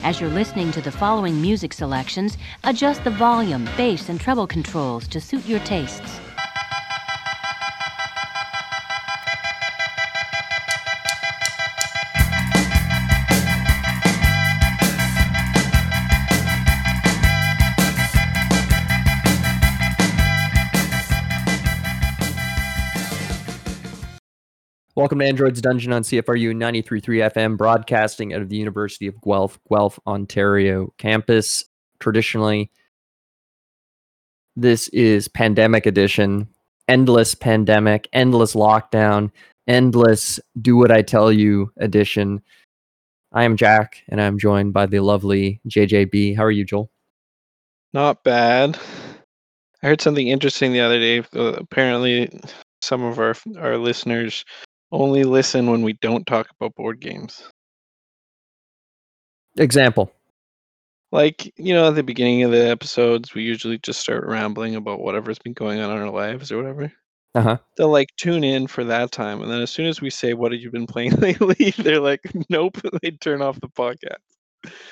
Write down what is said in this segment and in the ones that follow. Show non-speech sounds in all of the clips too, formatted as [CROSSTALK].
As you're listening to the following music selections, adjust the volume, bass, and treble controls to suit your tastes. Welcome to Android's Dungeon on CFRU 93.3 FM, broadcasting out of the University of Guelph, Guelph, Ontario campus. Traditionally, this is pandemic edition, endless pandemic, endless lockdown, endless do what I tell you edition. I am Jack, and I'm joined by the lovely JJB. How are you, Joel? Not bad. I heard something interesting the other day. Uh, apparently, some of our our listeners only listen when we don't talk about board games. Example. Like, you know, at the beginning of the episodes, we usually just start rambling about whatever's been going on in our lives or whatever. Uh huh. They'll like tune in for that time. And then as soon as we say, What have you been playing [LAUGHS] lately? They're like, Nope. They turn off the podcast.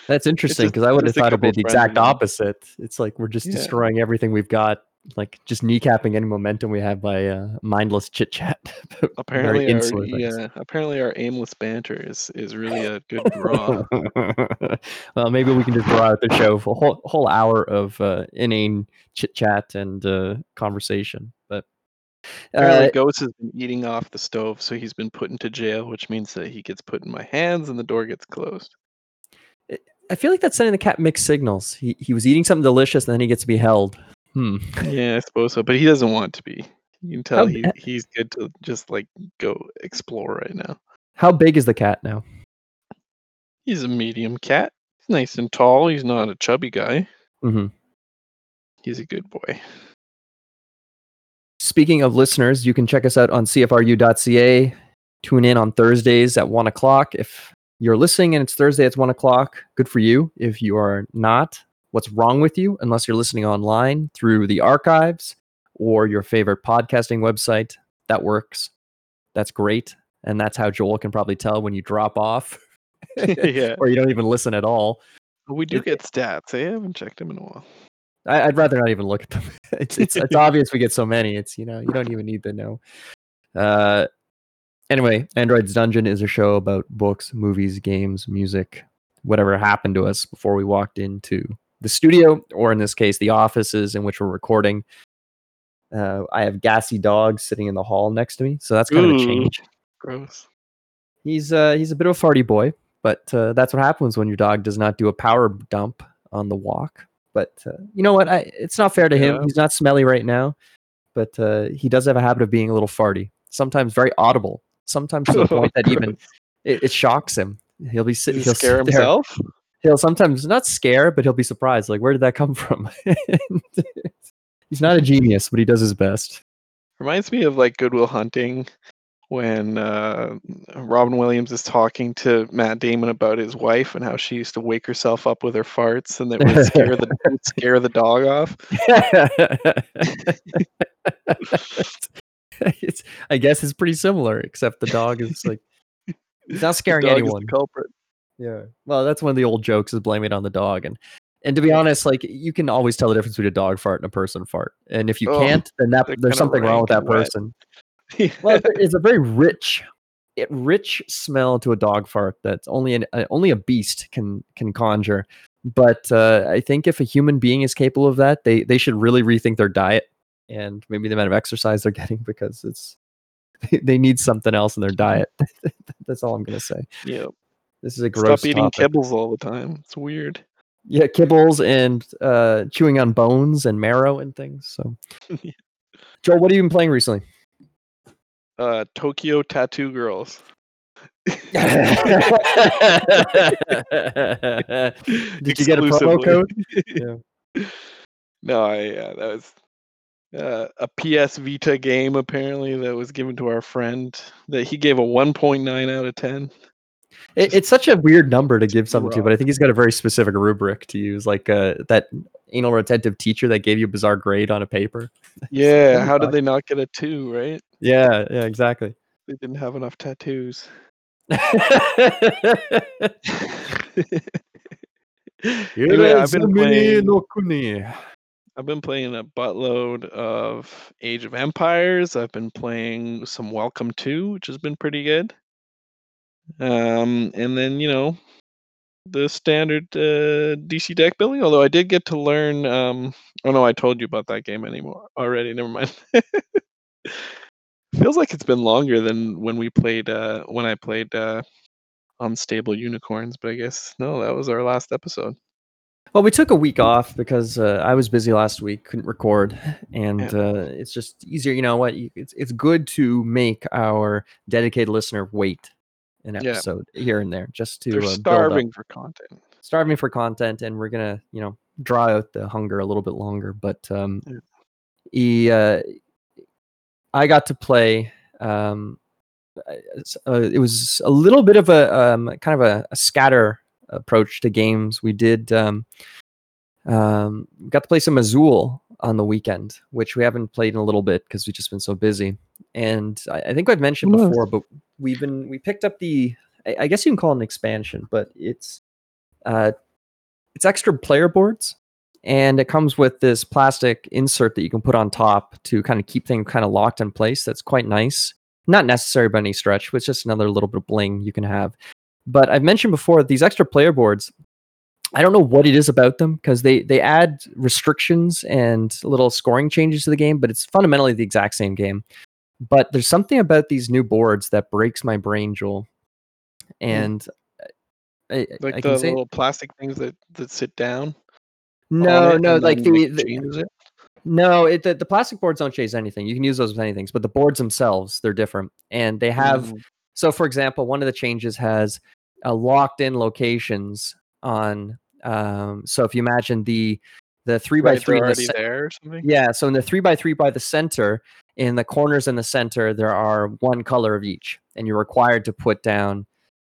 That's interesting because I would have thought it'd be the exact opposite. It's like we're just Yeah. destroying everything we've got, like just kneecapping any momentum we have by uh, mindless chit chat. [LAUGHS] Apparently, our, yeah, apparently our aimless banter is is really a good [LAUGHS] draw. [LAUGHS] well, maybe we can just draw out the show for a whole, whole hour of uh, inane chit chat and uh, conversation. But Apparently, uh, Ghost has been eating off the stove, so he's been put into jail, which means that he gets put in my hands and the door gets closed. I feel like that's sending the cat mixed signals. He he was eating something delicious, and then he gets to be held. Hmm. Yeah, I suppose so, but he doesn't want to be. You can tell How he, he's good to just like go explore right now. How big is the cat now? He's a medium cat. He's nice and tall. He's not a chubby guy. hmm He's a good boy. Speaking of listeners, you can check us out on CFRU.ca. Tune in on Thursdays at one o'clock. If you're listening and it's Thursday, it's one o'clock. Good for you. If you are not, what's wrong with you? Unless you're listening online through the archives or your favorite podcasting website, that works. That's great. And that's how Joel can probably tell when you drop off [LAUGHS] yeah, or you don't even listen at all. we do It- get stats. I haven't checked them in a while. I, I'd rather not even look at them. [LAUGHS] It's it's it's [LAUGHS] obvious we get so many. It's you know you don't even need to know. Uh, anyway, Android's Dungeon is a show about books, movies, games, music, whatever happened to us before we walked into the studio, or in this case, the offices in which we're recording. Uh, I have gassy dog sitting in the hall next to me, so that's kind of a change. Gross. He's uh he's a bit of a farty boy, but uh, that's what happens when your dog does not do a power dump on the walk. But uh, you know what? I, it's not fair to him. He's not smelly right now, but uh, he does have a habit of being a little farty. Sometimes very audible. Sometimes to the point that even [LAUGHS] it, it shocks him. He'll be sitting. he He'll scare sit himself? He'll sometimes not scare, but he'll be surprised. Like, where did that come from? [LAUGHS] He's not a genius, but he does his best. Reminds me of like Good Will Hunting when uh, Robin Williams is talking to Matt Damon about his wife and how she used to wake herself up with her farts and that would scare the [LAUGHS] would scare the dog off. [LAUGHS] it's, I guess it's pretty similar, except the dog is like he's not scaring dog is the anyone. culprit. Yeah. Well, that's one of the old jokes is blame it on the dog. And and to be honest, like you can always tell the difference between a dog fart and a person fart. And if you Oh, can't, then that there's something wrong with that person. [LAUGHS] Well, it's a- very rich, it, rich smell to a dog fart that only an uh, only a beast can can conjure. But uh, I think if a human being is capable of that, they they should really rethink their diet and maybe the amount of exercise they're [LAUGHS] getting because it's [LAUGHS] they need something else in their diet. That's all I'm gonna say. yeah. This is a gross Stop eating topic. kibbles all the time. It's weird. Yeah, kibbles and uh, chewing on bones and marrow and things. So, Yeah. [LAUGHS] Joel, what have you been playing recently? Uh, Tokyo Tattoo Girls. [LAUGHS] Did you get a promo code? [LAUGHS] Yeah. No, I yeah, that was uh, a PS Vita game apparently that was given to our friend that he gave a 1.9 out of 10. It, it's such a weird number to give something to, but I think he's got a very specific rubric to use, like uh, that anal retentive teacher that gave you a bizarre grade on a paper. [LAUGHS] Yeah, how did they not get a 2, right? Yeah, yeah, exactly. They didn't have enough tattoos. [LAUGHS] Anyway, I've been playing. no Kuni. I've been playing a buttload of Age of Empires. I've been playing some Welcome to, which has been pretty good. Um, and then you know the standard uh, DC deck building. Although I did get to learn. Um, oh no, I told you about that game anymore already. Never mind. [LAUGHS] Feels like it's been longer than when we played. Uh, when I played uh, Unstable Unicorns, but I guess no, that was our last episode. Well, we took a week off because uh, I was busy last week, couldn't record, and Yeah. uh, it's just easier. You know what? It's it's good to make our dedicated listener wait an Yeah. episode here and there, just to uh, starving for content. starving for content, and we're gonna you know draw out the hunger a little bit longer. But um, Yeah. he, uh, I got to play. Um, uh, it was a little bit of a um, kind of a, a scatter approach to games. We did um, um, got to play some Azul on the weekend, which we haven't played in a little bit because we've just been so busy. And I, I think I've mentioned Nice. before, but we've been we picked up the I, I guess you can call it an expansion, but it's uh, it's extra player boards, and it comes with this plastic insert that you can put on top to kind of keep things kind of locked in place. That's quite nice. Not necessary by any stretch, but it's just another little bit of bling you can have. But I've mentioned before these extra player boards. I don't know what it is about them because they they add restrictions and little scoring changes to the game, but it's fundamentally the exact same game. But there's something about these new boards that breaks my brain, Joel. And I, I- Like I the say little plastic things that, that sit down. no, no, like the, the it. no, it, the, the plastic boards don't change anything. You can use those with anything, but the boards themselves they're different, and they have. Mm, So, for example, one of the changes has uh, locked-in locations on. Um, so, if you imagine the the three by three, the there or something. yeah. So, in the three by three by the center, in the corners in the center, there are one color of each, and you're required to put down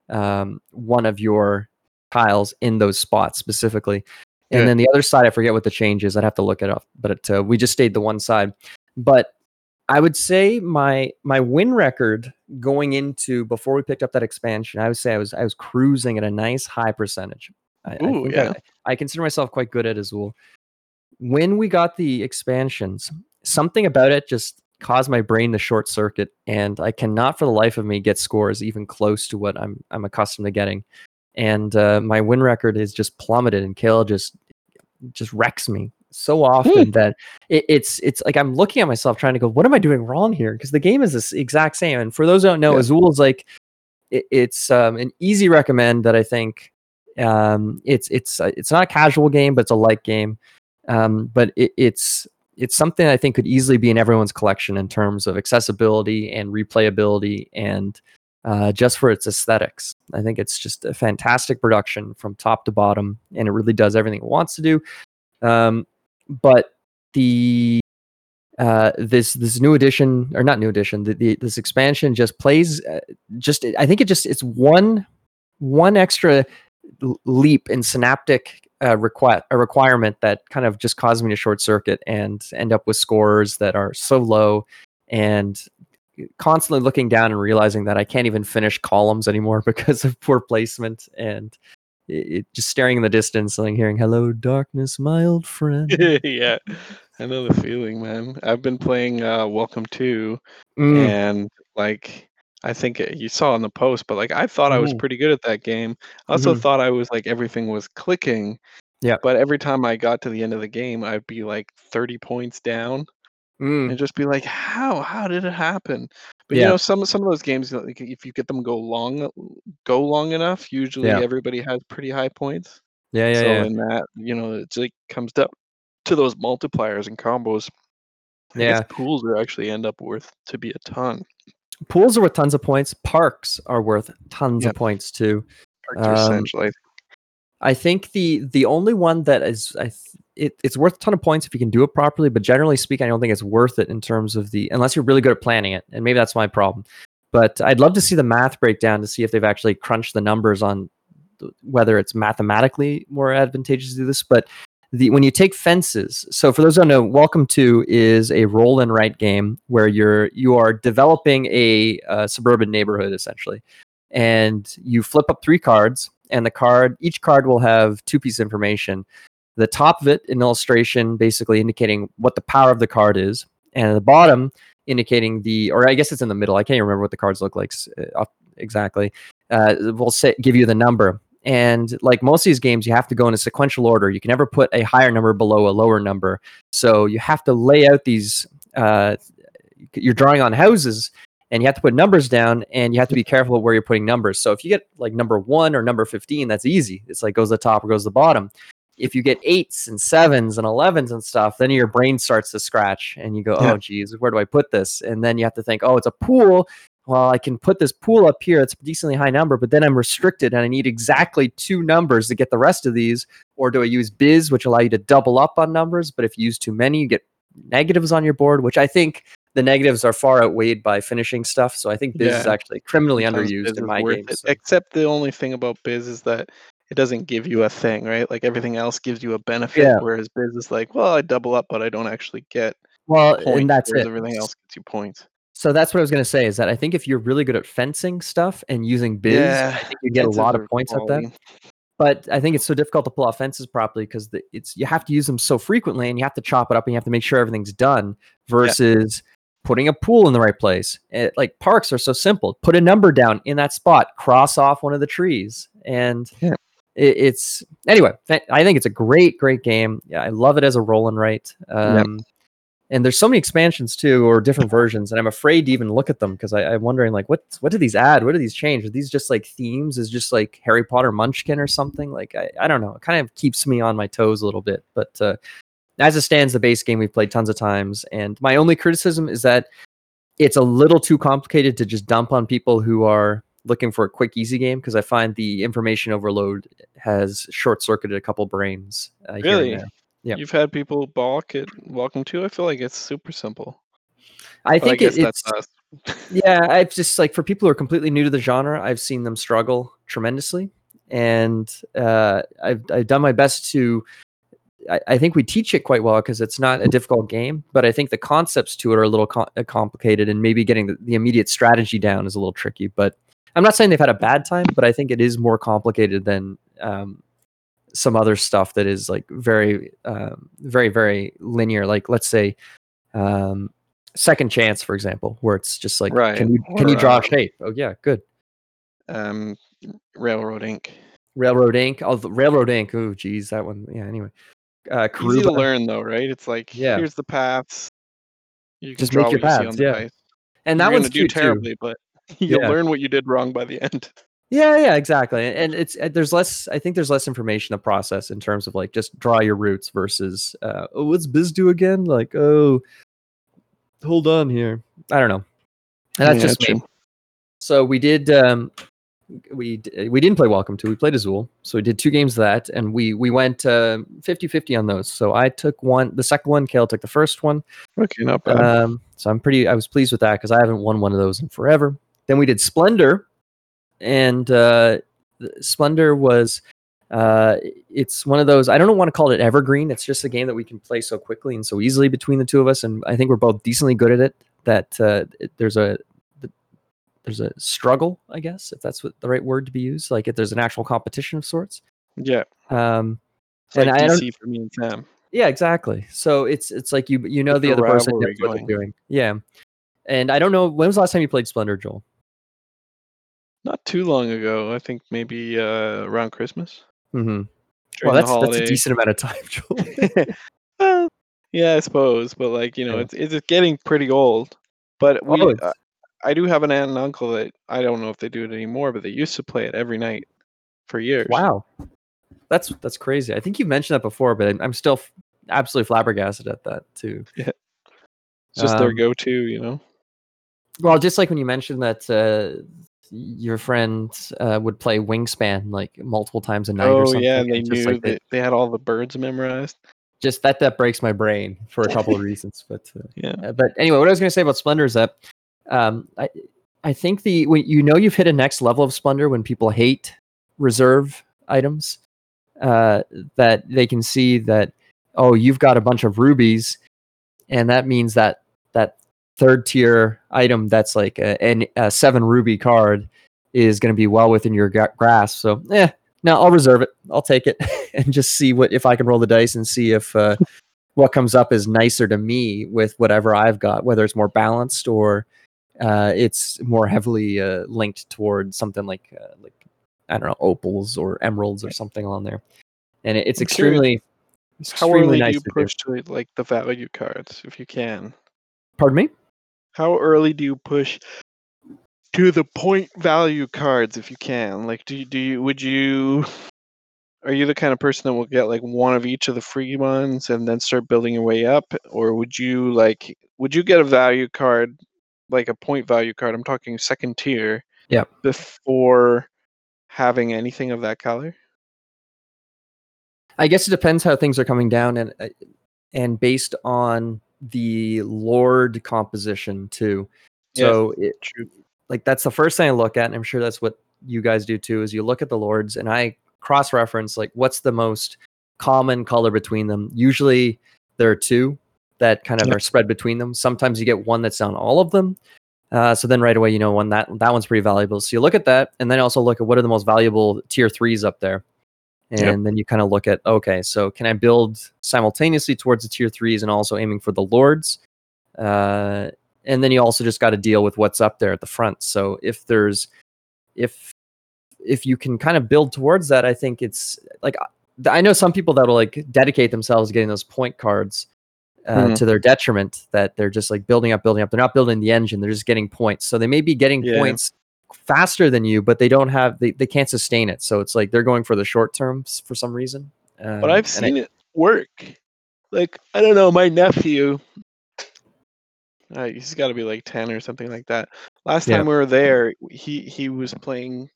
um, one of your tiles in those spots specifically. And then the other side, I forget what the change is. I'd have to look it up, but it, uh, we just stayed the one side. But I would say my my win record going into before we picked up that expansion, I would say I was I was cruising at a nice high percentage. I, I Ooh, think yeah. I, I consider myself quite good at Azul. When we got the expansions, something about it just caused my brain to short circuit, and I cannot for the life of me get scores even close to what I'm I'm accustomed to getting. And uh, my win record is just plummeted, and Kale just just wrecks me so often that it, it's it's like I'm looking at myself trying to go, what am I doing wrong here? Because the game is this exact same. And for those who don't know, Yeah. Azul is like it, it's um, an easy recommend that I think um, it's it's it's not a casual game, but it's a light game. Um, but it, it's it's something I think could easily be in everyone's collection in terms of accessibility and replayability and uh, just for its aesthetics. I think it's just a fantastic production from top to bottom, and it really does everything it wants to do. Um, but the uh, this this new edition or not new edition, the, the this expansion just plays uh, just I think it just it's one one extra leap in synaptic uh, requi- a requirement that kind of just caused me to short circuit and end up with scores that are so low and constantly looking down and realizing that I can't even finish columns anymore [LAUGHS] because of poor placement and it, it- just staring in the distance and hearing "Hello, darkness, my old friend." [LAUGHS] yeah, I know the feeling, man. I've been playing uh, Welcome to, Mm, and like I think uh, you saw in the post, but like I thought I was Mhm. pretty good at that game. I also Mhm. thought I was like everything was clicking. Yeah. But every time I got to the end of the game, I'd be like 30 points down mm, and just be like, "How? How did it happen?" But Yeah. you know, some some of those games, like, if you get them go long, go long enough, usually Yeah. everybody has pretty high points. yeah, yeah, so yeah. in that, you know, it's like comes down to those multipliers and combos. I Yeah. pools are actually end up worth to be a ton. Pools are worth tons of points. Parks are worth tons Yeah. of points too. Parks Um, essential. I think the the only one that is I th- it, it's worth a ton of points if you can do it properly, but generally speaking, I don't think it's worth it in terms of the unless you're really good at planning it, and maybe that's my problem. But I'd love to see the math breakdown to see if they've actually crunched the numbers on th- whether it's mathematically more advantageous to do this. But the when you take fences, so for those who don't know, Welcome to is a roll and write game where you're you are developing a suburban neighborhood essentially, and you flip up three cards and the card each card will have two pieces of information. The top of it, an illustration basically indicating what the power of the card is, and at the bottom indicating the, or I guess it's in the middle. I can't remember what the cards look like uh, exactly. Uh, will say give you the number. And like most of these games, you have to go in a sequential order. You can never put a higher number below a lower number. So you have to lay out these. Uh, you're drawing on houses, and you have to put numbers down, and you have to be careful where you're putting numbers. So if you get like number one or number fifteen, that's easy. It's like goes to the top or goes to the bottom. If you get eights and sevens and elevens and stuff, then your brain starts to scratch, and you go, Yeah. "Oh, geez, where do I put this?" And then you have to think, "Oh, it's a pool." Well, I can put this pool up here. It's a decently high number, but then I'm restricted, and I need exactly two numbers to get the rest of these. Or do I use Bis, which allow you to double up on numbers? But if you use too many, you get negatives on your board, which I think the negatives are far outweighed by finishing stuff. So I think Bis is actually criminally Sometimes underused in my game. so- Except the only thing about Bis is that it doesn't give you a thing, right? Like everything else gives you a benefit, Yeah. whereas Bis is like, well, I double up, but I don't actually get Well, points. and that's it. Everything else gets you points. So that's what I was going to say is that I think if you're really good at fencing stuff and using Bis, Yeah, I think you [LAUGHS] get a lot of points at that. but I think it's so difficult to pull off fences properly because it's you have to use them so frequently and you have to chop it up and you have to make sure everything's done versus putting a pool in the right place. It, like parks are so simple. Put a number down in that spot, cross off one of the trees, and Yeah. it, it's anyway. I think it's a great, great game. Yeah, I love it as a roll and write. Um, And there's so many expansions too, or different versions, and I'm afraid to even look at them because I'm wondering like, what what do these add? What do these change? Are these just like themes? Is just like Harry Potter Munchkin or something? Like I, I don't know. It kind of keeps me on my toes a little bit. But uh, as it stands, the base game we've played tons of times, and my only criticism is that it's a little too complicated to just dump on people who are looking for a quick, easy game. Because I find the information overload has short circuited a couple brains. Uh, Really? Yeah. You've had people balk at Welcome to. I feel like it's super simple. I But think guess it, it's [LAUGHS] yeah i've just like for people who are completely new to the genre i've seen them struggle tremendously and uh, I've, I've done my best to I, I think we teach it quite well because it's not a difficult game but i think the concepts to it are a little com- uh, complicated and maybe getting the, the immediate strategy down is a little tricky but i'm not saying they've had a bad time but i think it is more complicated than um, some other stuff that is like very um, very very linear like let's say um, second chance for example where it's just like Right, can you can you draw a shape oh yeah good Um, Railroad Ink. railroad ink oh railroad ink oh geez that one yeah anyway uh Easy to learn though, right? It's like Yeah. here's the paths. You can Just draw make your you paths, on the yeah. dice. and You're that one's do cute too terribly, but [LAUGHS] you'll Yeah. learn what you did wrong by the end. Yeah yeah exactly and it's uh, there's less i think there's less information to process in terms of like just draw your roots versus uh oh what's bis do again? Like oh hold on here. I don't know. And that's Yeah, just me. so we did um we we didn't play welcome to we played azul. So we did two games of that and we we went uh 50 50 on those. So i took one the second one kale took the first one. Okay, not bad. um so i'm pretty i was pleased with that because i haven't won one of those in forever. Then we did splendor and uh splendor was uh it's one of those i don't want to call it evergreen it's just a game that we can play so quickly and so easily between the two of us and i think we're both decently good at it that uh it- there's a there's a struggle i guess if that's what the right word to be used like if there's an actual competition of sorts yeah, um it's and like I don't- DC for me and Sam. yeah, exactly. So it's it's like you you know Get the the other person what they're doing. Yeah. And I don't know when was the last time you played Splendor, Joel? Not too long ago. I think maybe uh, around Christmas. Mm-hmm. Well, that's that's a decent amount of time, [LAUGHS] Joel. [LAUGHS] well, yeah, I suppose, but like you know, Yeah. it's it's getting pretty old. But we, Oh, uh, I do have an aunt and uncle that I don't know if they do it anymore, but they used to play it every night for years. wow, that's that's crazy. I think you mentioned that before, but I'm- still f- absolutely flabbergasted at that too. [LAUGHS] Yeah, it's just their Um, go-to, you know. Well, just like when you mentioned that uh, your friend uh, would play Wingspan like multiple times a night or Oh something. yeah, and they just knew like they- that they had all the birds memorized. just that that breaks my brain for a couple of [LAUGHS] reasons. But uh, Yeah. But anyway, what I was going to say about Splendor is that um, I I think the when you know you've hit a next level of Splendor when people hate reserve items, uh, that they can see that oh you've got a bunch of rubies, and that means that that third tier item that's like a, an- a seven ruby card is going to be well within your gra- grasp. So eh, Now I'll reserve it. I'll take it [LAUGHS] and just see what if I can roll the dice and see if uh, [LAUGHS] what comes up is nicer to me with whatever I've got, whether it's more balanced or uh, it's more heavily uh, linked towards something like uh, like I don't know opals or emeralds or something on there. And it, it's I'm curious, extremely How extremely early nice do you to do. to like the value cards if you can? Pardon me. How early do you push to the point value cards if you can? Like, do you, do you would you are you the kind of person that will get like one of each of the free ones and then start building your way up, or would you like would you get a value card like a point value card? I'm talking second tier. Yep. Before having anything of that color. I guess it depends how things are coming down and uh, and based on the lord composition too. Yeah, So it, True. like that's the first thing I look at, and I'm sure that's what you guys do too. Is you look at the lords and I cross reference like what's the most common color between them. Usually there are two that kind of Yep. are spread between them. Sometimes you get one that's on all of them. Uh, so then right away you know one that that one's pretty valuable. So you look at that, and then also look at what are the most valuable tier threes up there. And Yep. then you kind of look at okay, so can I build simultaneously towards the tier threes and also aiming for the lords? Uh, and then you also just got to deal with what's up there at the front. So if there's if if you can kind of build towards that, I think it's like I- know some people that'll like dedicate themselves to getting those point cards uh, Mhm. to their detriment. That they're just like building up, building up. They're not building the engine. They're just getting points. So they may be getting Yeah. points faster than you, but they don't have they, they can't sustain it. So it's like they're going for the short terms for some reason. Um, But I've and I- seen it work. Like I don't know, my nephew. Uh, he's got to be like ten or something like that. Last Yeah. time we were there, he he was playing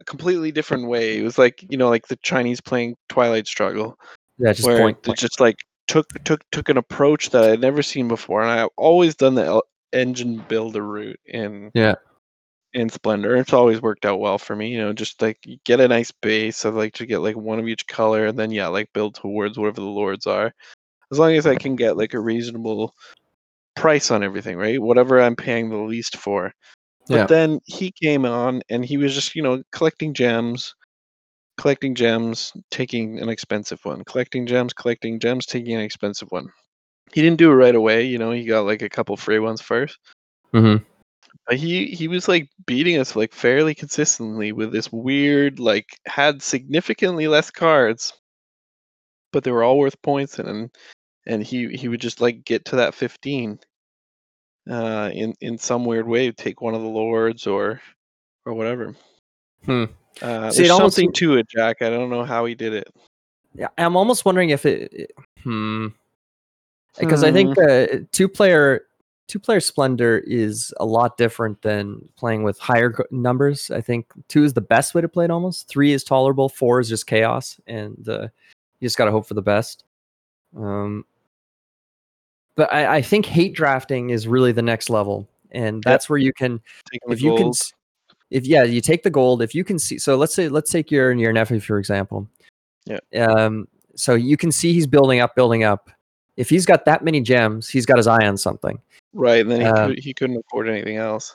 a completely different way. It was like you know, like the Chinese playing Twilight Struggle, yeah, just where point. they just like took took took an approach that I'd never seen before, and I've always done the engine builder route in Yeah. In Splendor. It's always worked out well for me. You know, just like get a nice base. I like to get like one of each color, and then yeah, like build towards whatever the lords are. As long as I can get like a reasonable price on everything, right? Whatever I'm paying the least for. But Yeah. then he came on and he was just, you know, collecting gems, collecting gems, taking an expensive one, collecting gems, collecting gems, taking an expensive one. He didn't do it right away, you know, he got like a couple free ones first. Mhm. But he he was like beating us like fairly consistently with this weird like had significantly less cards, but they were all worth points and and he he would just like get to that 15 uh in in some weird way take one of the lords or or whatever. Hmm. Uh, See, there's almost something to it, Jack. I don't know how he did it. Yeah, I'm almost wondering if it. it- Hmm. Because I think uh, two player two player splendor is a lot different than playing with higher numbers. I think two is the best way to play it. Almost three is tolerable. Four is just chaos, and uh, you just gotta hope for the best. Um, but I, I think hate drafting is really the next level, and that's where you can taking if you can gold. s- if yeah you take the gold if you can see so let's say let's take your your nephew for example Yeah. um so you can see he's building up building up if he's got that many gems he's got his eye on something right, and then he uh, could, he couldn't afford anything else.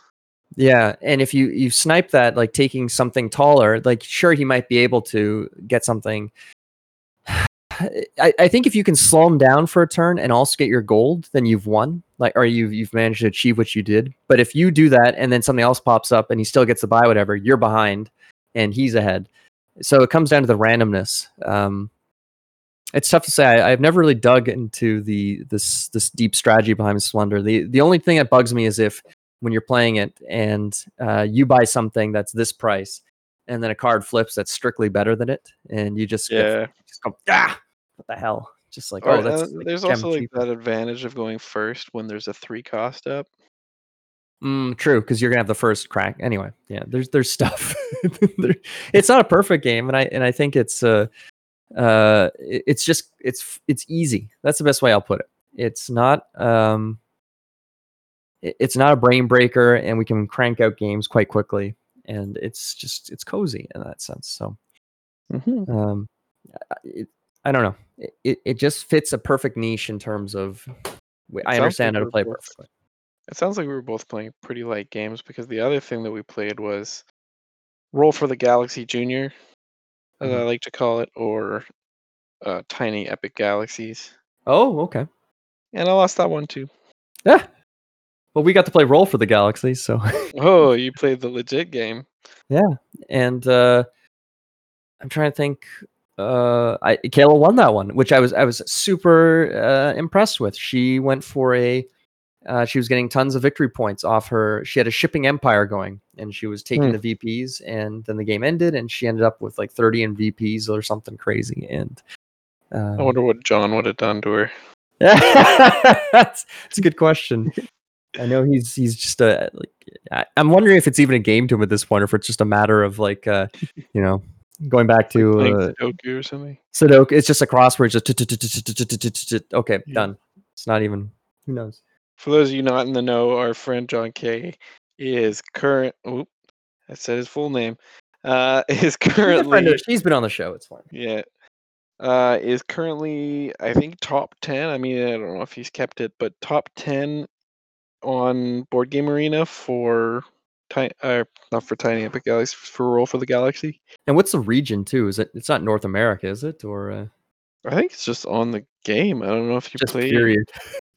yeah and if you you snipe that like taking something taller like sure he might be able to get something [SIGHS] I, I think if you can slow him down for a turn and also get your gold, then you've won. Like, or you've you've managed to achieve what you did. But if you do that and then something else pops up and he still gets to buy whatever, you're behind and he's ahead. So it comes down to the randomness. Um, it's tough to say. I, I've never really dug into the this this deep strategy behind Splendor. The the only thing that bugs me is if when you're playing it and uh, you buy something that's this price and then a card flips that's strictly better than it, and you just get- Yeah. just go ah what the hell just like Or, oh that's uh, like, there's also like that advantage of going first when there's a three cost up. Mm, true, because you're gonna have the first crack anyway. Yeah, there's there's stuff. [LAUGHS] There- it's not a perfect game, and I and I think it's uh uh it's just it's it's easy. That's the best way I'll put it. It's not um it- it's not a brain breaker, and we can crank out games quite quickly, and it's just it's cozy in that sense. So Mm-hmm. um I- it, I don't know. It, it it just fits a perfect niche in terms of I understand like how to play both- perfectly. It sounds like we were both playing pretty light games because the other thing that we played was Roll for the Galaxy Junior. As I Mhm. like to call it, or uh, Tiny Epic Galaxies. Oh, okay. And I lost that one too. Yeah. Well, we got to play Roll for the Galaxy, so [LAUGHS] Oh, you played the legit game. Yeah, and uh I'm trying to think. Uh, I Kayla won that one, which I was I was super uh, impressed with. She went for a uh, she was getting tons of victory points off her. She had a shipping empire going, and she was taking mm. the VPs. And then the game ended, and she ended up with like 30 in VPs or something crazy. And um, I wonder what John would have done to her. that's, that's a good question. I know he's he's just a. Like, I, I'm wondering if it's even a game to him at this point, or if it's just a matter of like, uh, you know, going back to uh, Sudoku or something. Sudoku. It's just a crossword. Just okay, done. It's not even. Who knows? For those of you not in the know, our friend John Kay is current. Oop, I said his full name. Uh, [LAUGHS] is He's a friend currently of- She's been on the show. It's fine. yeah. Uh, is currently I think top ten. I mean, I don't know if he's kept it, but top ten on Board Game Arena for tiny, uh, not for Tiny Epic Galaxy, for Roll for the Galaxy. And what's the region too? Is it? It's not North America, is it? Or uh, I think it's just on the game. I don't know if you just play period?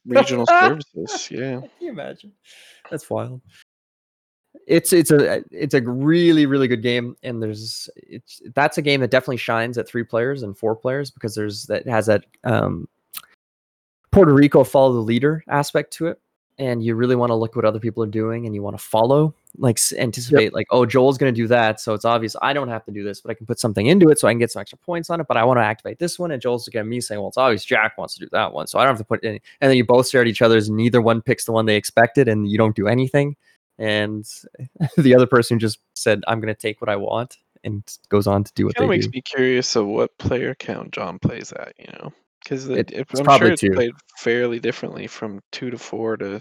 Regional [LAUGHS] services. Yeah. Can you imagine? That's wild. It's it's a it's a really really good game, and there's it's that's a game that definitely shines at three players and four players because there's that has that um, Puerto Rico follow the leader aspect to it, and you really want to look what other people are doing, and you want to follow like s- anticipate like oh Joel's going to do that, so it's obvious I don't have to do this, but I can put something into it so I can get some extra points on it. But I want to activate this one, and Joel's looking at me saying well it's obvious Jack wants to do that one, so I don't have to put any and then you both stare at each other's neither one picks the one they expected and you don't do anything and [LAUGHS] the other person just said i'm going to take what i want and goes on to do what Kind they of makes do me curious of what player count John plays at. You know, because It- I'm it's probably sure it's two. played fairly differently from two to four to.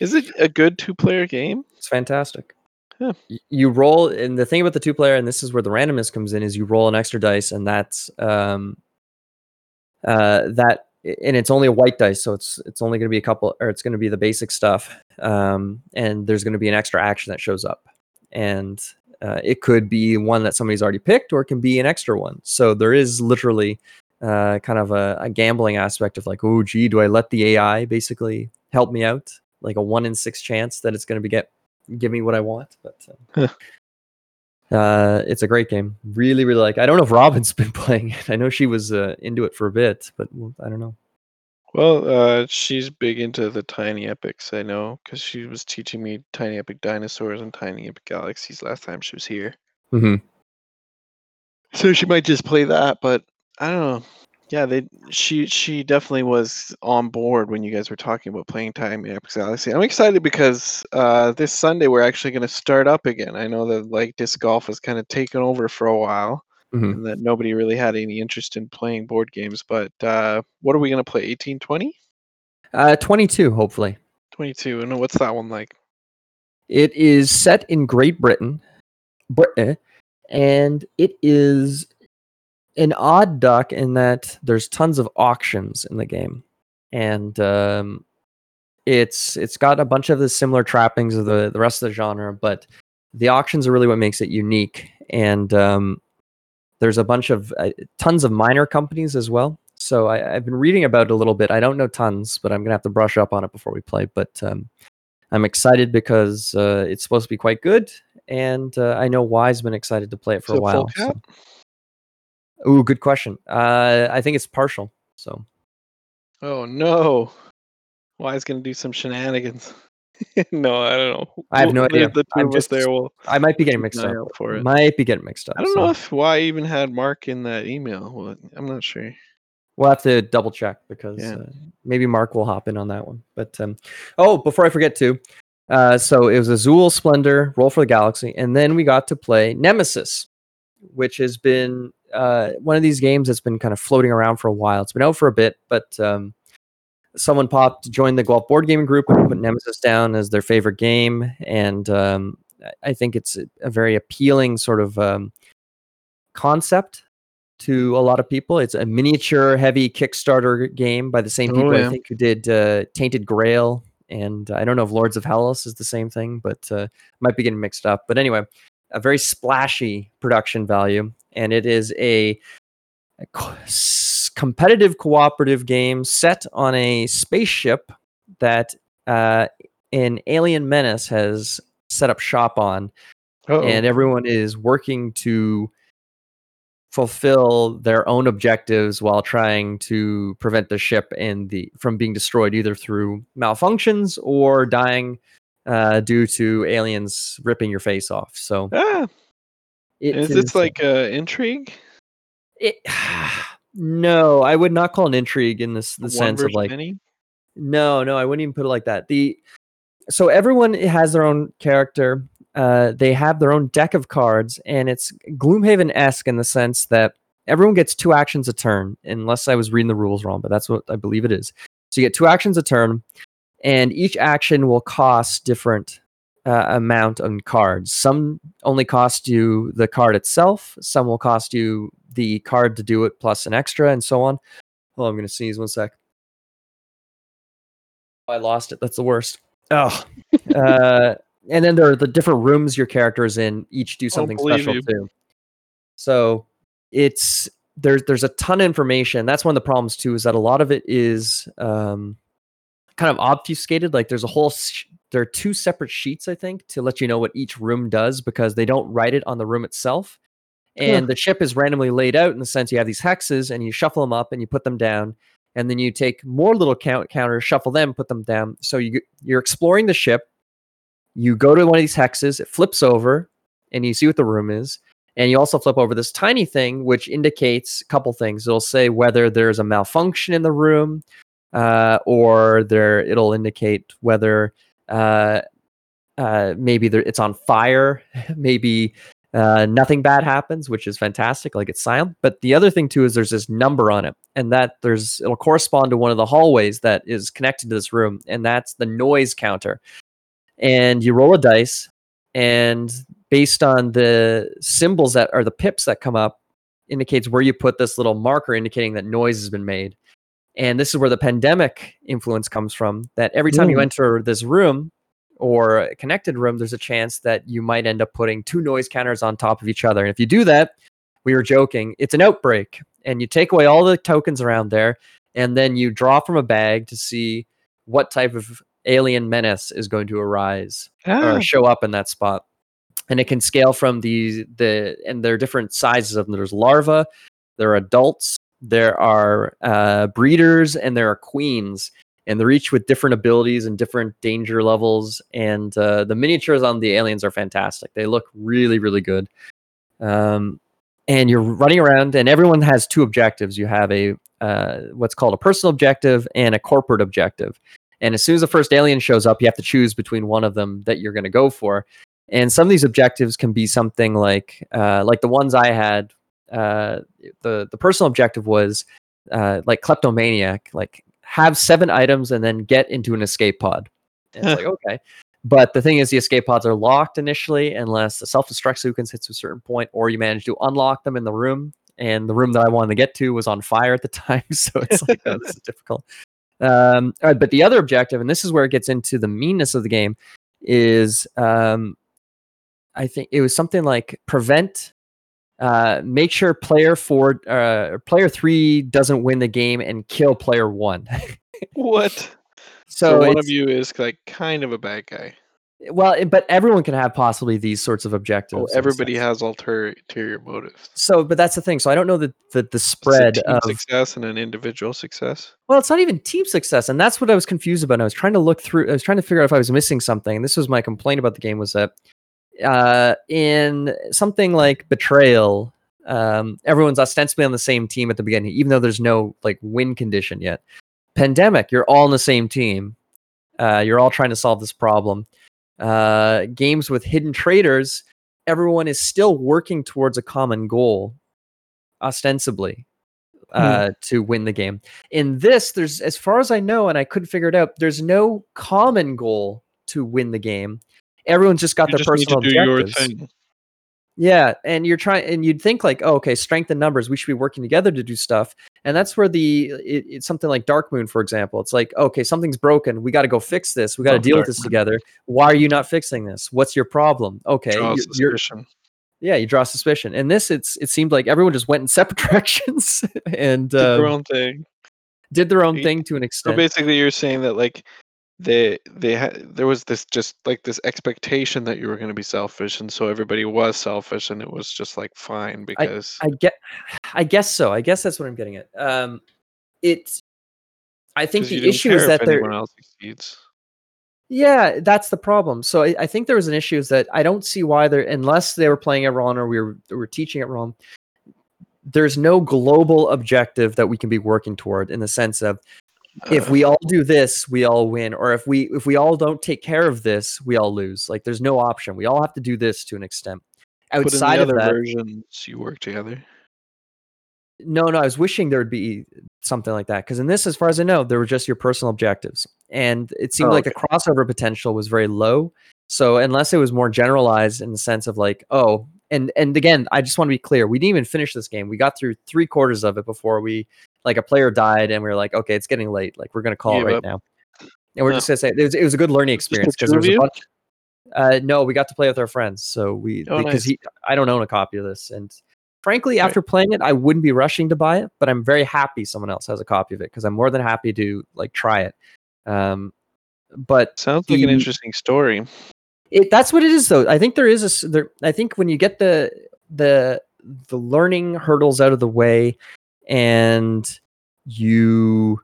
Is it a good two-player game? it's fantastic Yeah. You roll and the thing about the two player and this is where the randomness comes in is you roll an extra dice and that's um uh that and it's only a white dice so it's it's only going to be a couple or it's going to be the basic stuff um and there's going to be an extra action that shows up and uh, it could be one that somebody's already picked or it can be an extra one so there is literally uh, kind of a, a gambling aspect of like oh gee do i let the ai basically help me out like a one in six chance that it's going to be get give me what i want but uh, uh, it's a great game really really like i don't know if robin's [LAUGHS] been playing it i know she was uh, into it for a bit but i don't know Well, uh, she's big into the tiny epics. I know because she was teaching me tiny epic dinosaurs and tiny epic galaxies last time she was here. mm-hmm. So she might just play that, but I don't know. Yeah, they she she definitely was on board when you guys were talking about playing Tiny Epic Galaxy. I'm excited because uh, this Sunday we're actually going to start up again. I know that like disc golf has kind of taken over for a while, Mhm. and that nobody really had any interest in playing board games. But uh, what are we going to play? 1820? uh, 22 hopefully 22? And what's that one like? It is set in Great Britain, Britain, and it is an odd duck in that there's tons of auctions in the game, and um, it's it's got a bunch of the similar trappings of the the rest of the genre, but the auctions are really what makes it unique. And um, there's a bunch of uh, tons of minor companies as well. So I, I've been reading about it a little bit. I don't know tons, but I'm gonna have to brush up on it before we play. But um, I'm excited because uh, it's supposed to be quite good, and uh, I know Y's been excited to play it for a while. so-? Ooh, good question. Uh, I think it's partial. So Oh no! Y is going to do some shenanigans. [LAUGHS] no, I don't know. I have no idea. The 2 I'm just- there will. I might be getting mixed up. for it. Might be getting mixed up. I don't so know if Y even had Mark in that email. Well, I'm not sure. We'll have to double check because Yeah. uh, maybe Mark will hop in on that one. But um, oh, before I forget to, uh, so it was Azul Splendor, Roll for the Galaxy, and then we got to play Nemesis, which has been uh, one of these games that's been kind of floating around for a while. It's been out for a bit, but um, someone popped, joined the Guelph board gaming group, and put Nemesis down as their favorite game, and um, I- think it's a, very appealing sort of um, concept to a lot of people. It's a miniature heavy Kickstarter game by the same Oh, people I think who did uh, Tainted Grail. And I don't know if Lords of Hellas is the same thing, but uh, might be getting mixed up. But anyway, a very splashy production value. And it is a, a co- competitive cooperative game set on a spaceship that uh, an alien menace has set up shop on, Oh, and everyone is working to fulfill their own objectives while trying to prevent the ship and the from being destroyed either through malfunctions or dying uh, due to aliens ripping your face off. So ah, it is this like uh, intrigue? it, [SIGHS] no, I would not call an intrigue in this the One sense of like many? no, no, I wouldn't even put it like that. The so everyone has their own character. Uh, they have their own deck of cards, and it's Gloomhaven esque in the sense that everyone gets two actions a turn, unless I was reading the rules wrong, but that's what I believe it is. So you get two actions a turn, and each action will cost different uh, amount on cards. Some only cost you the card itself. Some will cost you the card to do it plus an extra, and so on. Oh, I'm gonna sneeze one sec. I lost it. That's the worst. Oh, [LAUGHS] uh, and then there are the different rooms your character is in. Each do something special you. too. So it's there's there's a ton of information. That's one of the problems too. Is that a lot of it is um, kind of obfuscated. Like there's a whole sh- there are two separate sheets I think to let you know what each room does because they don't write it on the room itself. And the ship is randomly laid out in the sense you have these hexes and you shuffle them up and you put them down and then you take more little count counters, shuffle them, put them down. So you, you're exploring the ship. You go to one of these hexes, it flips over, and you see what the room is. And you also flip over this tiny thing, which indicates a couple things. It'll say whether there's a malfunction in the room, uh, or there it'll indicate whether uh, uh, maybe there, it's on fire, [LAUGHS] maybe uh, nothing bad happens, which is fantastic, like it's silent. But the other thing too is there's this number on it, and that there's it'll correspond to one of the hallways that is connected to this room, and that's the noise counter. And you roll a dice, and based on the symbols that are the pips that come up, indicates where you put this little marker indicating that noise has been made. And this is where the pandemic influence comes from. That every time you Mm. enter this room, or a connected room, there's a chance that you might end up putting two noise counters on top of each other. And if you do that, we were joking, it's an outbreak. And you take away all the tokens around there, and then you draw from a bag to see what type of alien menace is going to arise Ah, or show up in that spot. And it can scale from the the and there are different sizes of them. There's larvae, there are adults, there are uh, breeders, and there are queens and they're each with different abilities and different danger levels. And uh, the miniatures on the aliens are fantastic. They look really, really good. Um, and you're running around, and everyone has two objectives. You have a uh, what's called a personal objective and a corporate objective. And as soon as the first alien shows up, you have to choose between one of them that you're going to go for. And some of these objectives can be something like uh, like the ones I had. Uh, the the personal objective was uh, like kleptomaniac, like have seven items and then get into an escape pod. And it's like, okay. But the thing is, the escape pods are locked initially unless the self destruct sequence hits a certain point or you manage to unlock them in the room. And the room that I wanted to get to was on fire at the [LAUGHS] time. So it's like, oh, this is [LAUGHS] difficult. Um, all right, but the other objective, and this is where it gets into the meanness of the game, is um, I think it was something like prevent uh, make sure player four, uh, player three doesn't win the game and kill player one. [LAUGHS] what? so So, one of you is like kind of a bad guy. well, but everyone can have possibly these sorts of objectives. Oh, in a everybody has ulterior ulterior motives. So, but that's the thing. So I don't know that the, the It's a spread team of success and an individual success. well, it's not even team success, and that's what I was confused about. I was trying to look through. I was trying to figure out if I was missing something. And this was my complaint about the game was that uh, in something like Betrayal, um, everyone's ostensibly on the same team at the beginning, even though there's no like win condition yet. Pandemic, you're all on the same team. Uh, you're all trying to solve this problem. Uh, games with hidden traitors, everyone is still working towards a common goal, ostensibly, uh, to win the game. In this, there's, as far as I know, and I couldn't figure it out, there's no common goal to win the game. Everyone's just got You their just personal to do your objectives. thing. Yeah, and you're trying, and you'd think like, oh, okay, strength in numbers. We should be working together to do stuff, and that's where the it, it's something like Dark Moon, for example. It's like, okay, something's broken. We got to go fix this. We got to deal with this Moon. together. Why are you not fixing this? What's your problem? Okay, Draw you're, you're yeah, you draw suspicion. And this, it's it seemed like everyone just went in [LAUGHS] separate directions and Did their um, own thing. did their own You- thing to an extent. So extent. basically, you're saying that like they they had there was this just like this expectation that you were going to be selfish, and so everybody was selfish, and it was just like fine because I get, I guess so. I guess that's what I'm getting at. Um, it, I think the issue is that there. anyone else succeeds. Yeah, that's the problem. So I, I think there was an issue is that I don't see why they're unless they were playing it wrong or we were we were teaching it wrong. There's no global objective that we can be working toward in the sense of if we all do this, we all win, or if we if we all don't take care of this, we all lose. Like there's no option. We all have to do this to an extent. Outside the of other that, versions, you work together. no, no, I was wishing there would be something like that because in this, as far as I know, there were just your personal objectives, and it seemed Oh, like the crossover potential was very low. So unless it was more generalized in the sense of like, oh, and and again, I just want to be clear, we didn't even finish this game. We got through three quarters of it before we like a player died, and we were like, okay, it's getting late. Like we're gonna call it right now, and we're just gonna say it was, it was a good learning experience because there was a bunch. Uh, no, we got to play with our friends, so we Oh, because nice. he I don't own a copy of this, and frankly, Right. after playing it, I wouldn't be rushing to buy it, but I'm very happy someone else has a copy of it because I'm more than happy to like try it. Um, but Sounds like an interesting story. It that's what it is though. I think there is a there. I think when you get the the the learning hurdles out of the way, and you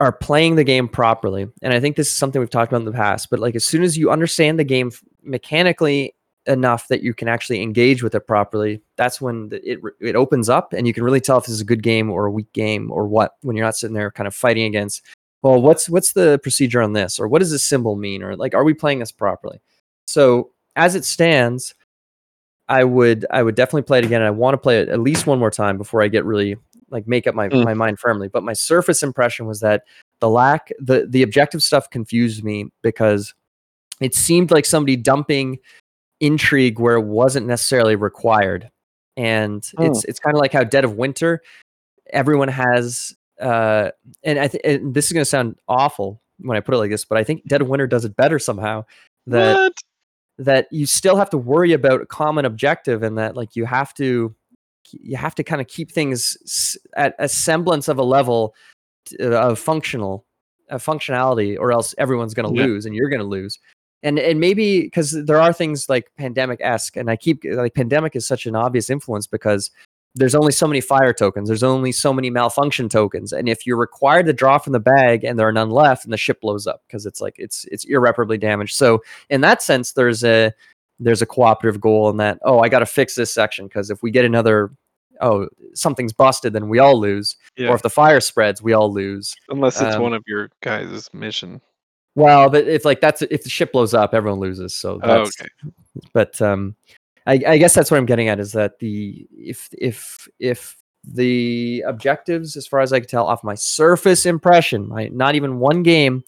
are playing the game properly, and I think this is something we've talked about in the past. But like as soon as you understand the game mechanically enough that you can actually engage with it properly, that's when it it opens up, and you can really tell if this is a good game or a weak game or what. When you're not sitting there kind of fighting against well what's what's the procedure on this? Or what does this symbol mean? Or like are we playing this properly? So as it stands i would i would definitely play it again and i want to play it at least one more time before i get really like make up my, Mm. my mind firmly. But my surface impression was that the lack the the objective stuff confused me because it seemed like somebody dumping intrigue where it wasn't necessarily required. And it's it's kind of like how dead of winter everyone has uh and i think and this is going to sound awful when i put it like this but i think dead of winter does it better somehow that what? that you still have to worry about a common objective and that like you have to you have to kind of keep things at a semblance of a level of functional of functionality or else everyone's going to Yeah. lose and you're going to lose and and maybe because there are things like pandemic-esque and i keep like pandemic is such an obvious influence because there's only so many fire tokens there's only so many malfunction tokens and if you're required to draw from the bag and there are none left and the ship blows up because it's like it's it's irreparably damaged so in that sense there's a there's a cooperative goal in that oh i got to fix this section because if we get another oh something's busted then we all lose Yeah. or if the fire spreads we all lose Unless it's um, one of your guys' mission. well but if like that's if the ship blows up everyone loses so Oh, that's okay. but um I, I guess that's what i'm getting at is that the if if if the objectives as far as i can tell off my surface impression not even one game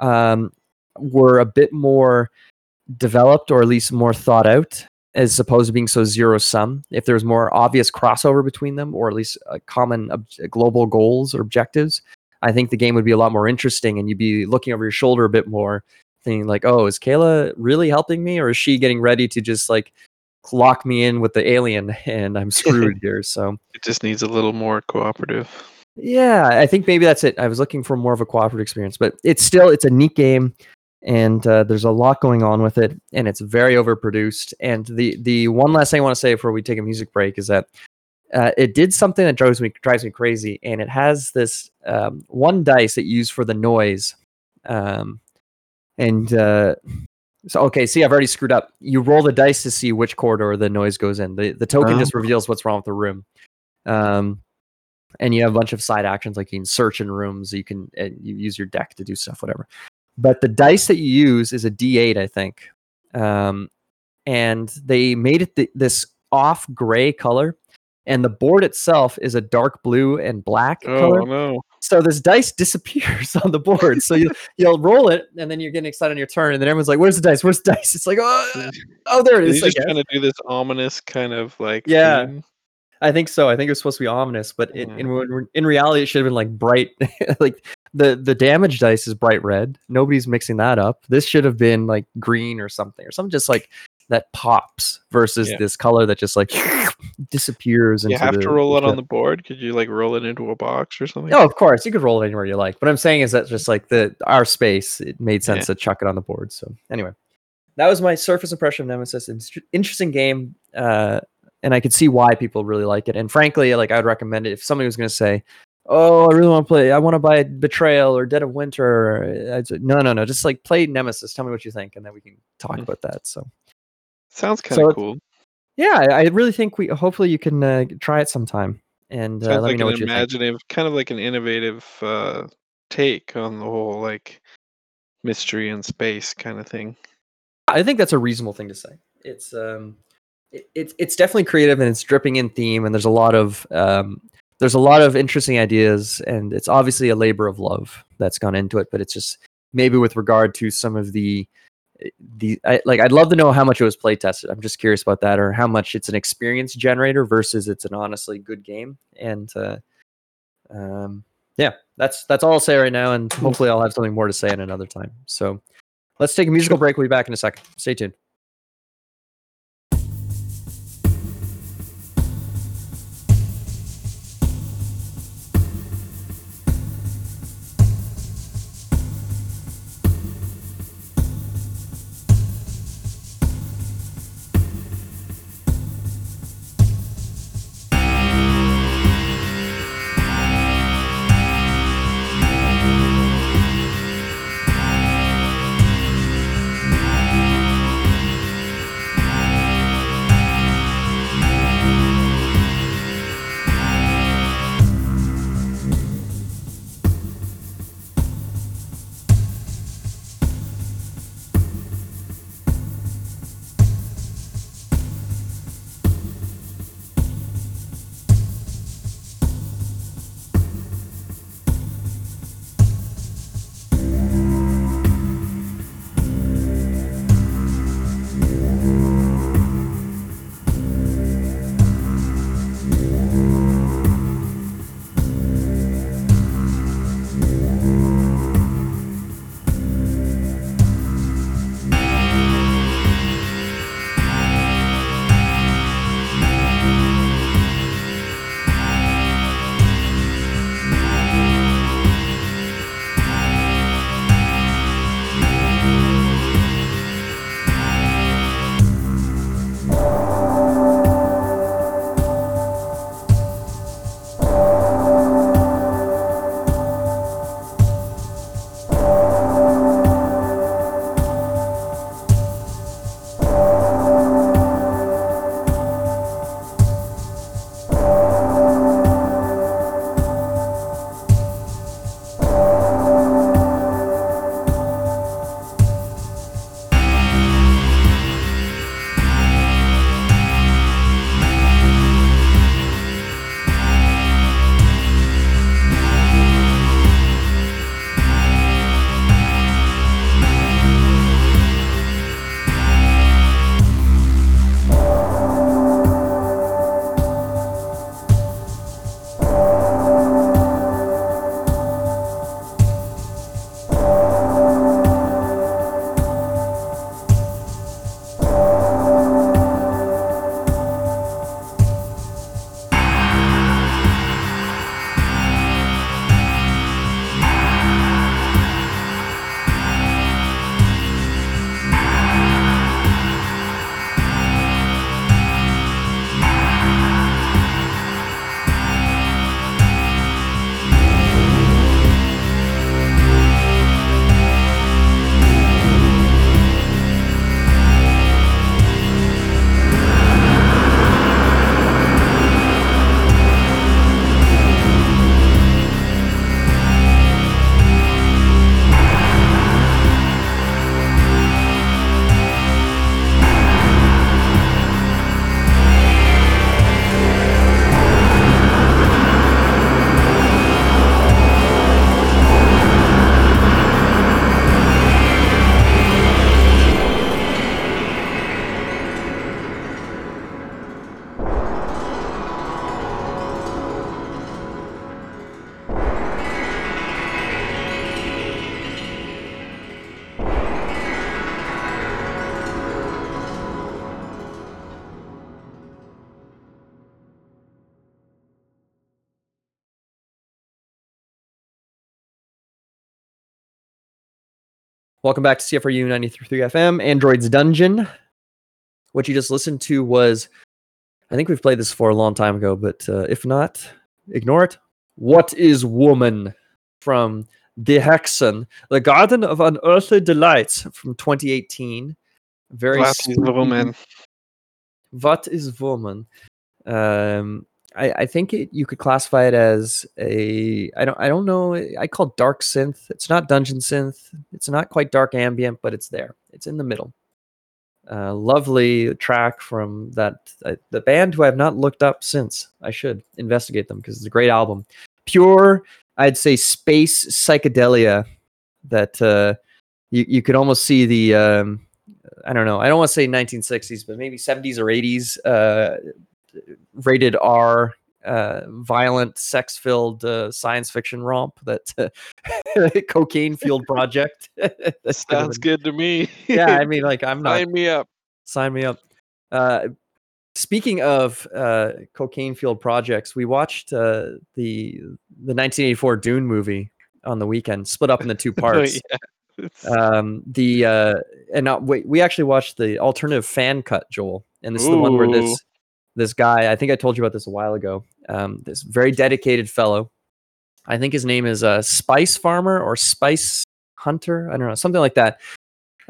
um were a bit more developed or at least more thought out as opposed to being so zero sum if there was more obvious crossover between them or at least uh, common ob- global goals or objectives i think the game would be a lot more interesting and you'd be looking over your shoulder a bit more thinking like oh is kayla really helping me or is she getting ready to just like lock me in with the alien [LAUGHS] and i'm screwed [LAUGHS] here so It just needs a little more cooperative. yeah i think maybe that's it i was looking for more of a cooperative experience but it's still it's a neat game and uh, there's a lot going on with it and it's very overproduced and the the one last thing i want to say before we take a music break is that uh, it did something that drives me drives me crazy and it has this um, one dice that you use for the noise um, and uh, so okay see i've already screwed up. You roll the dice to see which corridor the noise goes in. The, the token Oh. just reveals what's wrong with the room. Um, and you have a bunch of side actions like you can search in rooms you can and you use your deck to do stuff whatever. But the dice that you use is a d8 i think. Um, and they made it th- this off gray color and the board itself is a dark blue and black Oh color. no. So this dice disappears [LAUGHS] on the board so you, you'll roll it and then you're getting excited on your turn and then everyone's like where's the dice where's the dice it's like oh, [LAUGHS] oh there it Is I just trying to do this ominous kind of like Yeah. I think so. I think it was supposed to be ominous, but it, in Mm. in in reality, it should have been like bright. [LAUGHS] like the the damage dice is bright red. Nobody's mixing that up. This should have been like green or something, or something just like that pops versus Yeah. this color that just like disappears You into have the, to roll it on the board. Could you like roll it into a box or something? No, of course you could roll it anywhere you like. But I'm saying is that just like the our space, it made sense to chuck it on the board. So anyway, that was my surface impression of Nemesis. It's interesting game, uh, and I could see why people really like it. And frankly, like I'd recommend it if somebody was going to say, "Oh, I really want to play. I want to buy Betrayal or Dead of Winter." I'd say, no, no, no. Just like play Nemesis. Tell me what you think, and then we can talk Hmm. about that. So Sounds kind of it's- cool. Yeah, I, really think we. Hopefully, you can uh, try it sometime and uh, let me like know an what you think. imaginative, kind of like an innovative uh, take on the whole like mystery and space kind of thing. I think that's a reasonable thing to say. It's um, it, it's it's definitely creative and it's dripping in theme, and there's a lot of um, there's a lot of interesting ideas, and it's obviously a labor of love that's gone into it. But it's just maybe with regard to some of the the I, like I'd love to know how much it was play tested. I'm just curious about that, or how much it's an experience generator versus it's an honestly good game. And uh, um, yeah, that's that's all I'll say right now, and hopefully I'll have something more to say at another time. So let's take a musical break. We'll be back in a second. Stay tuned. Welcome back to CFRU 93 FM, Android's Dungeon. What you just listened to was, I think we've played this for a long time ago, but uh, if not, ignore it. What is Woman from The Hexen, The Garden of Unearthly Delights from 2018. Very What is woman? What is Woman? Um, I, I think it, you could classify it as a I don't I don't know I call dark synth. It's not dungeon synth. It's not quite dark ambient, but it's there. It's in the middle. Uh, lovely track from that uh, the band who I have not looked up since. I should investigate them because it's a great album. Pure, I'd say space psychedelia that uh, you you could almost see the um, I don't know. I don't want to say 1960s, but maybe 70s or 80s. Rated R, uh, violent, sex-filled uh, science fiction romp that uh, [LAUGHS] cocaine fueled project. That's kind of Sounds good to me. Yeah, I [LAUGHS] mean, like I'm not Sign me up. sign me up. Uh, speaking of uh, cocaine fueled projects, we watched uh, the the 1984 Dune movie on the weekend, split up into two [LAUGHS] parts. Oh, yeah. Um the uh and uh, wait, we actually watched the alternative fan cut joel and this is the one where this this guy i think i told you about this a while ago um this very dedicated fellow. I think his name is uh spice farmer or spice hunter i don't know something like that.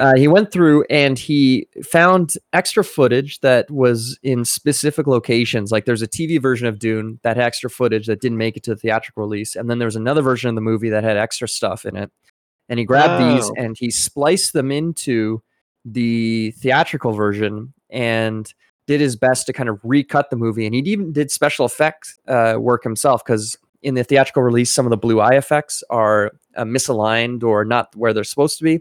Uh, he went through and he found extra footage that was in specific locations. Like there's a TV version of Dune that had extra footage that didn't make it to the theatrical release, and then there was another version of the movie that had extra stuff in it. And he grabbed these and he spliced them into the theatrical version and did his best to kind of recut the movie and he even did special effects uh, work himself because in the theatrical release some of the blue eye effects are uh, misaligned or not where they're supposed to be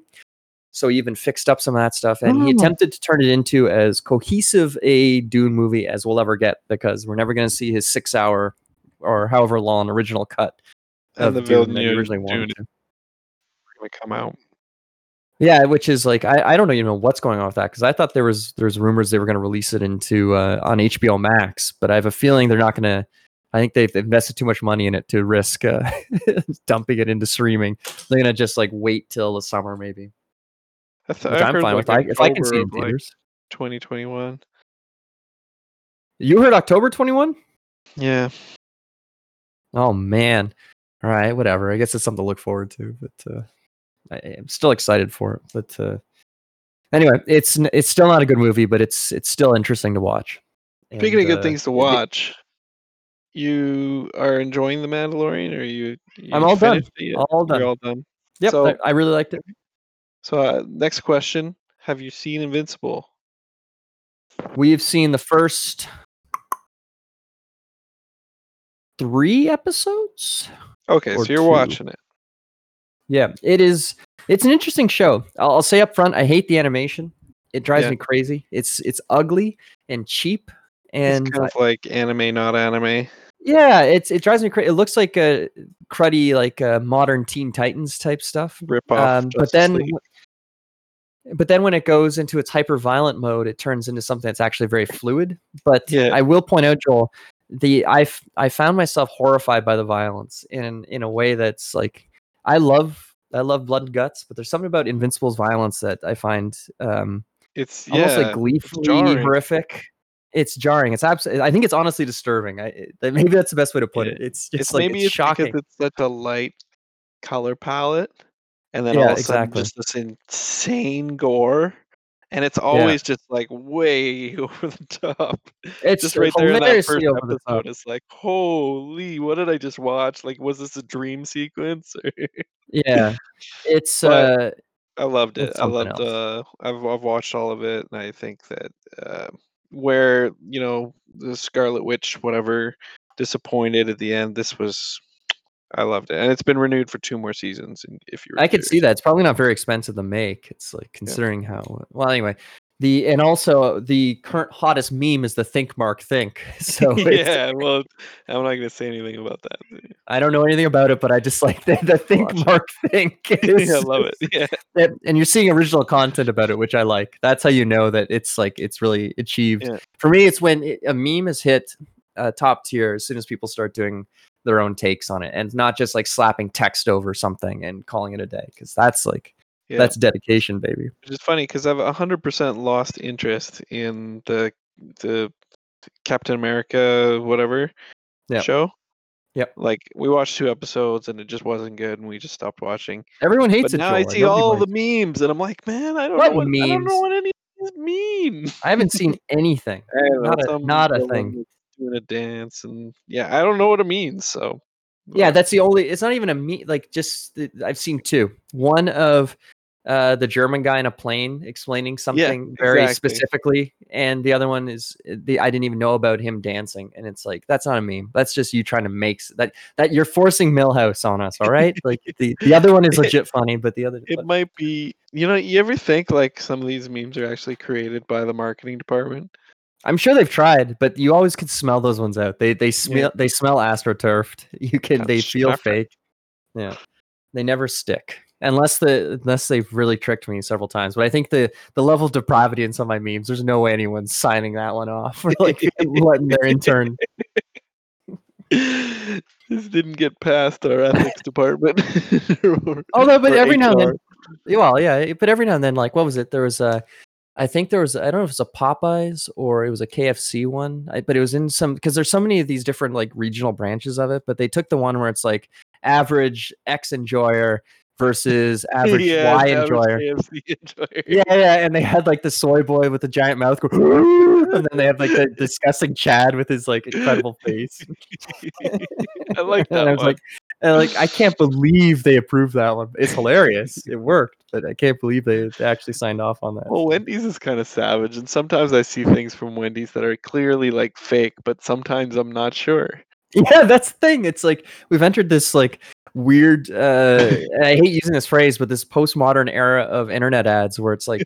so he even fixed up some of that stuff and he Oh. attempted to turn it into as cohesive a dune movie as we'll ever get because we're never going to see his six hour or however long original cut and the of Dune that he originally wanted Dune to. gonna come out. Yeah, which is like I, I don't even know what's going on with that because I thought there was there's rumors they were going to release it into uh, on HBO Max, but I have a feeling they're not going to. I think they've invested too much money in it to risk uh, [LAUGHS] dumping it into streaming. They're going to just like wait till the summer maybe, I th- which I I'm fine like, with. I, if I can see it in like, theaters. 2021. You heard October 21? Yeah. Oh man. All right, whatever. I guess it's something to look forward to, but uh, I, I'm still excited for it. But uh, anyway, it's it's still not a good movie, but it's it's still interesting to watch. Speaking of good uh, things to it- watch, you are enjoying The Mandalorian, or you? you I'm all done. it all done. You're all done. Yep, So- I, I really liked it. So, uh, next question: Have you seen Invincible? We've seen the first three episodes. Okay, so you're two. watching it. Yeah, it is. It's an interesting show. I'll, I'll say up front, I hate the animation. It drives Yeah. me crazy. It's it's ugly and cheap, and it's kind of like anime, not anime. yeah, it's it drives me crazy. It looks like a cruddy, like uh, modern Teen Titans type stuff. Rip off. Um, but then, but then when it goes into its hyper violent mode, it turns into something that's actually very fluid. But Yeah. I will point out, Joel, the I I found myself horrified by the violence in in a way that's like I love I love blood and guts, but there's something about Invincible's violence that I find um, it's almost yeah, like gleefully jarring. horrific. It's jarring. It's absolutely. I think it's honestly disturbing. I it- maybe that's the best way to put it. It's just it's like maybe it's it's shocking. because it's such a light color palette, and then Yeah, all of a sudden exactly. just this insane gore, and it's always just like way [LAUGHS] over the top. It's just right there in that first hilariously over the top. episode, it's like, holy, what did I just watch? Like, was this a dream sequence? [LAUGHS] Yeah, it's uh, I loved it. I loved. else. Uh, I've I've watched all of it, and I think that uh, where you know the Scarlet Witch, whatever, disappointed at the end. This was, I loved it, and it's been renewed for two more seasons. And if you're, I could see that. It's probably not very expensive to make. It's like considering how well anyway. The and also the current hottest meme is the think mark think. [LAUGHS] So [LAUGHS] it's, yeah, well, I'm not gonna say anything about that. I don't know anything about it, but I just [LAUGHS] like the, the think Watch it. mark think. Is, yeah, I love it. Yeah, that- and you're seeing original content about it, which I like. That's how you know that it's like it's really achieved. Yeah. For me, it's when it, a meme is hit uh, top tier as soon as people start doing their own takes on it, and not just like slapping text over something and calling it a day, because that's like Yeah. That's dedication, baby. Which is funny because I've hundred percent lost interest in the the Captain America whatever Yep. show. Yep. Like we watched two episodes and it just wasn't good, and we just stopped watching. Everyone hates But it. now I see all the memes, and I'm like, man, I don't What know what memes? I don't know what any of these mean. I haven't seen [LAUGHS] anything. Don't a- not a thing. Doing a dance, and yeah, I don't know what it means. So Yeah, that's the only. It's not even a me. Like just the, I've seen two. One of uh, the German guy in a plane explaining something very exactly. specifically, and the other one is uh, the I didn't even know about him dancing, and it's like that's not a meme. That's just you trying to make that that you're forcing Milhouse on us. All right, [LAUGHS] like the the other one is legit funny, but the other. it but- might be. You know, you ever think like some of these memes are actually created by the marketing department? I'm sure they've tried, but you always can smell those ones out. They they smell they smell astroturfed. [LAUGHS] You can Kinda they feel fake. Yeah, they never stick unless the unless they've really tricked me several times. But I think the the level of depravity in some of my memes, there's no way anyone's signing that one off [LAUGHS] or like [LAUGHS] letting their intern. this didn't get past our ethics department. or- Although, but or every now and then, well, yeah, but every now and then, like what was it? There was a. I think there was I don't know if it was a Popeyes or it was a KFC one, I, but it was in some because there's so many of these different like regional branches of it. But they took the one where it's like average X enjoyer versus [LAUGHS] average Yeah, Y enjoyer. Enjoyer. Yeah, yeah, and they had like the soy boy with the giant mouth, and then they have like the disgusting Chad with his like incredible face. [LAUGHS] I like [LAUGHS] that I was one. like, and, like I can't [LAUGHS] believe they approved that one. It's hilarious. it worked, but I can't believe they actually signed off on that. Well, Wendy's is kind of savage, and sometimes I see things from Wendy's that are clearly like fake, but sometimes I'm not sure. [LAUGHS] Yeah, that's the thing. It's like we've entered this like weird uh [LAUGHS] I hate using this phrase, but this postmodern era of internet ads where it's like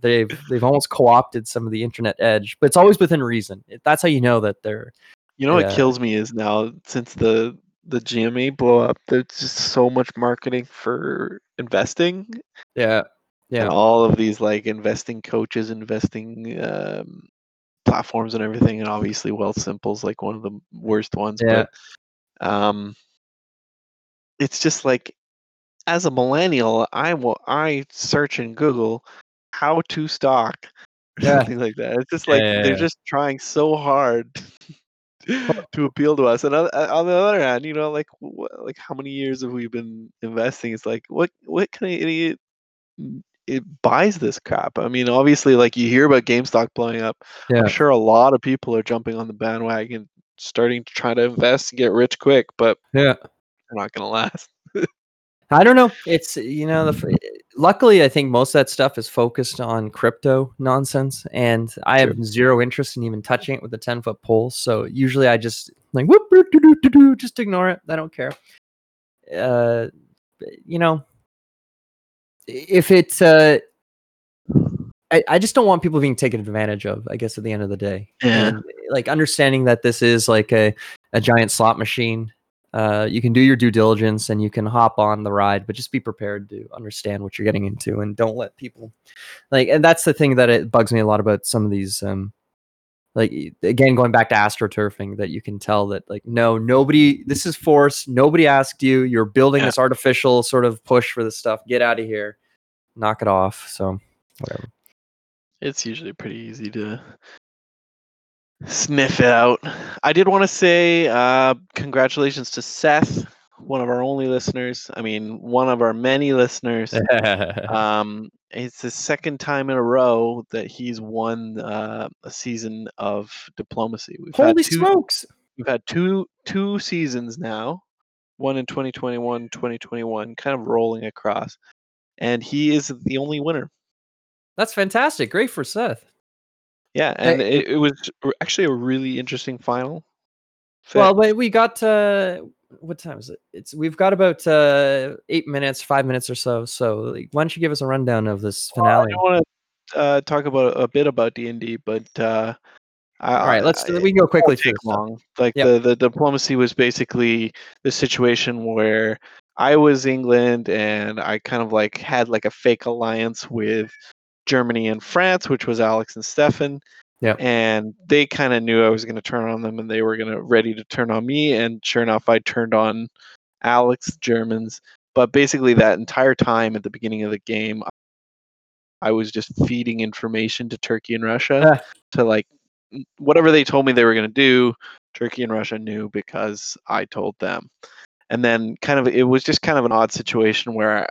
they've they've almost co-opted some of the internet edge, but it's always within reason. That's how you know that they're You know what kills me is now since the the GMA blow up, there's just so much marketing for investing yeah. Yeah. and all of these like investing coaches, investing um, platforms, and everything. And obviously, Wealthsimple's like one of the worst ones. Yeah. But um, it's just like as a millennial, I will I search in Google how to stock, [LAUGHS] Yeah. something like that. It's just like yeah, they're yeah. just trying so hard. [LAUGHS] [LAUGHS] to appeal to us and on, uh, on the other hand you know like wh- like how many years have we been investing it's like what what kind of idiot it buys this crap i mean obviously like you hear about GameStop blowing up Yeah. i'm sure a lot of people are jumping on the bandwagon starting to try to invest and get rich quick but Yeah. they're not gonna last [LAUGHS] I don't know. It's you know, the, luckily I think most of that stuff is focused on crypto nonsense, and I have zero interest in even touching it with a ten foot pole. So usually I just like whoop, doo, doo, doo, doo, doo, just ignore it. I don't care. Uh, you know, if it's uh, I, I just don't want people being taken advantage of. I guess at the end of the day, Yeah. And, like understanding that this is like a a giant slot machine uh, you can do your due diligence and you can hop on the ride, but just be prepared to understand what you're getting into and don't let people like. And that's the thing that it bugs me a lot about some of these. Um, like again, going back to astroturfing, that you can tell that like no, nobody. This is force. Nobody asked you. You're building Yeah. this artificial sort of push for this stuff. Get out of here. Knock it off. So whatever. it's usually pretty easy to sniff it out. I did want to say uh, congratulations to Seth, one of our only listeners. I mean, one of our many listeners. [LAUGHS] Um, it's the second time in a row that he's won uh, a season of diplomacy. We've Holy had two, smokes! We've had two two seasons now, one in 2021, 2021, kind of rolling across, and he is the only winner. That's fantastic. Great for Seth. Yeah, and Hey, it, it was actually a really interesting final. Well, fit. wait, we got uh what time is it? It's we've got about uh eight minutes, five minutes or so. So like, why don't you give us a rundown of this Well, I want to uh, talk about a bit about D and D, but uh, I, All right, let's I- we can go quickly through take long. Like Yep. the the diplomacy was basically the situation where I was England and I kind of like had like a fake alliance with Germany and France, which was Alex and Stefan. Yep. And they kind of knew I was going to turn on them, and they were going to ready to turn on me. And sure enough, I turned on Alex Germans. but basically that entire time at the beginning of the game, I was just feeding information to Turkey and Russia to like whatever they told me they were going to do. Turkey and Russia knew because I told them. And then kind of it was just kind of an odd situation where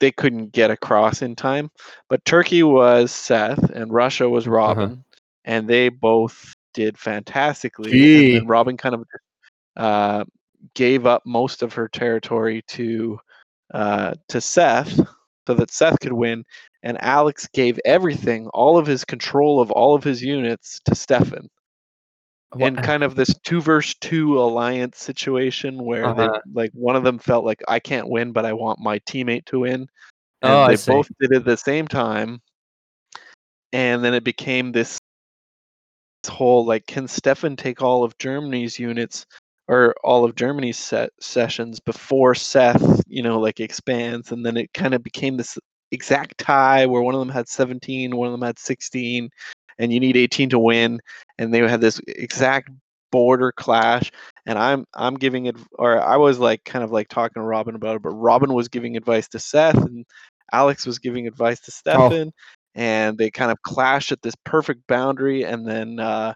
they couldn't get across in time. But Turkey was Seth and Russia was Robin, and they both did fantastically. Gee. And Robin kind of uh, gave up most of her territory to uh, to Seth so that Seth could win, and Alex gave everything, all of his control of all of his units to Stefan. In kind of this two versus two alliance situation where Uh-huh. like one of them felt like I can't win, but I want my teammate to win. And Oh, I they see. both did it at the same time. And then it became this this whole like can Stefan take all of Germany's units or all of Germany's set sessions before Seth, you know, like expands and then it kind of became this exact tie where one of them had 17, one of them had 16 and you need 18 to win and they had this exact border clash and I'm I'm giving it or I was like kind of like talking to Robin about it but Robin was giving advice to Seth and Alex was giving advice to Stefan and they kind of clashed at this perfect boundary and then uh,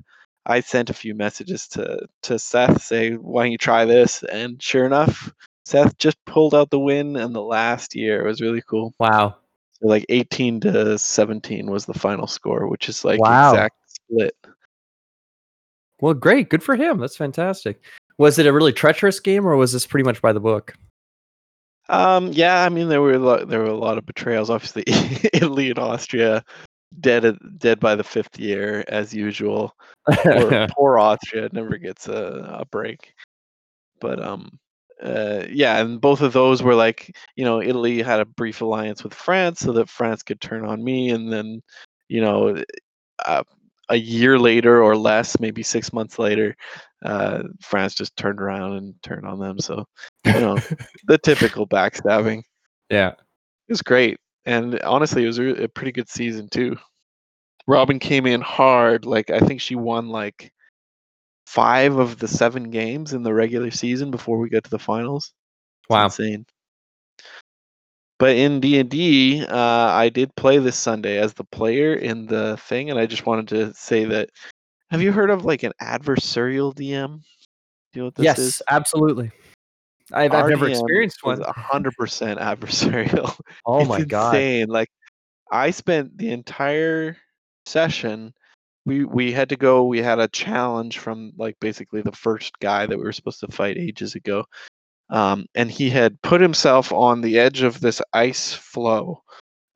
i sent a few messages to to seth say why don't you try this? And sure enough seth just pulled out the win in the last year. It was really cool. Wow. Like 18 to 17 was the final score which is like Wow. exact split Well, great. Good for him. That's fantastic. Was it a really treacherous game, or was this pretty much by the book? Um, yeah, I mean there were a lot, there were a lot of betrayals. Obviously, [LAUGHS] Italy and Austria dead dead by the fifth year as usual. Poor, [LAUGHS] poor Austria never gets a, a break. But um, uh, yeah, and both of those were like you know Italy had a brief alliance with France so that France could turn on me, and then you know uh, a year later or less, maybe six months later, uh, France just turned around and turned on them. So you know [LAUGHS] the typical backstabbing. yeah. It was great, and honestly, it was a, a pretty good season too. Robin came in hard. Like I think she won like five of the seven games in the regular season before we get to the finals. It's Wow. insane. But in D and D, uh, I did play this Sunday as the player in the thing, and I just wanted to say that. Have you heard of like an adversarial DM? Do you know what this yes, is? absolutely. I've, I've never experienced one. hundred percent [LAUGHS] adversarial. Oh it's my god. insane. Like I spent the entire session. We we had to go. We had a challenge from like basically the first guy that we were supposed to fight ages ago, um, and he had put himself on the edge of this ice flow,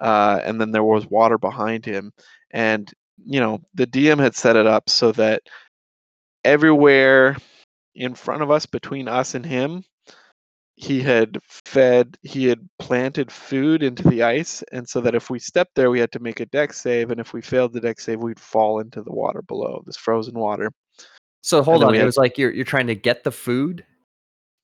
uh, and then there was water behind him, and you know the DM had set it up so that everywhere in front of us, between us and him, he had fed he had planted food into the ice and so that if we stepped there we had to make a Dex save and if we failed the Dex save we'd fall into the water below this frozen water So hold on. It had- was like you're you're trying to get the food.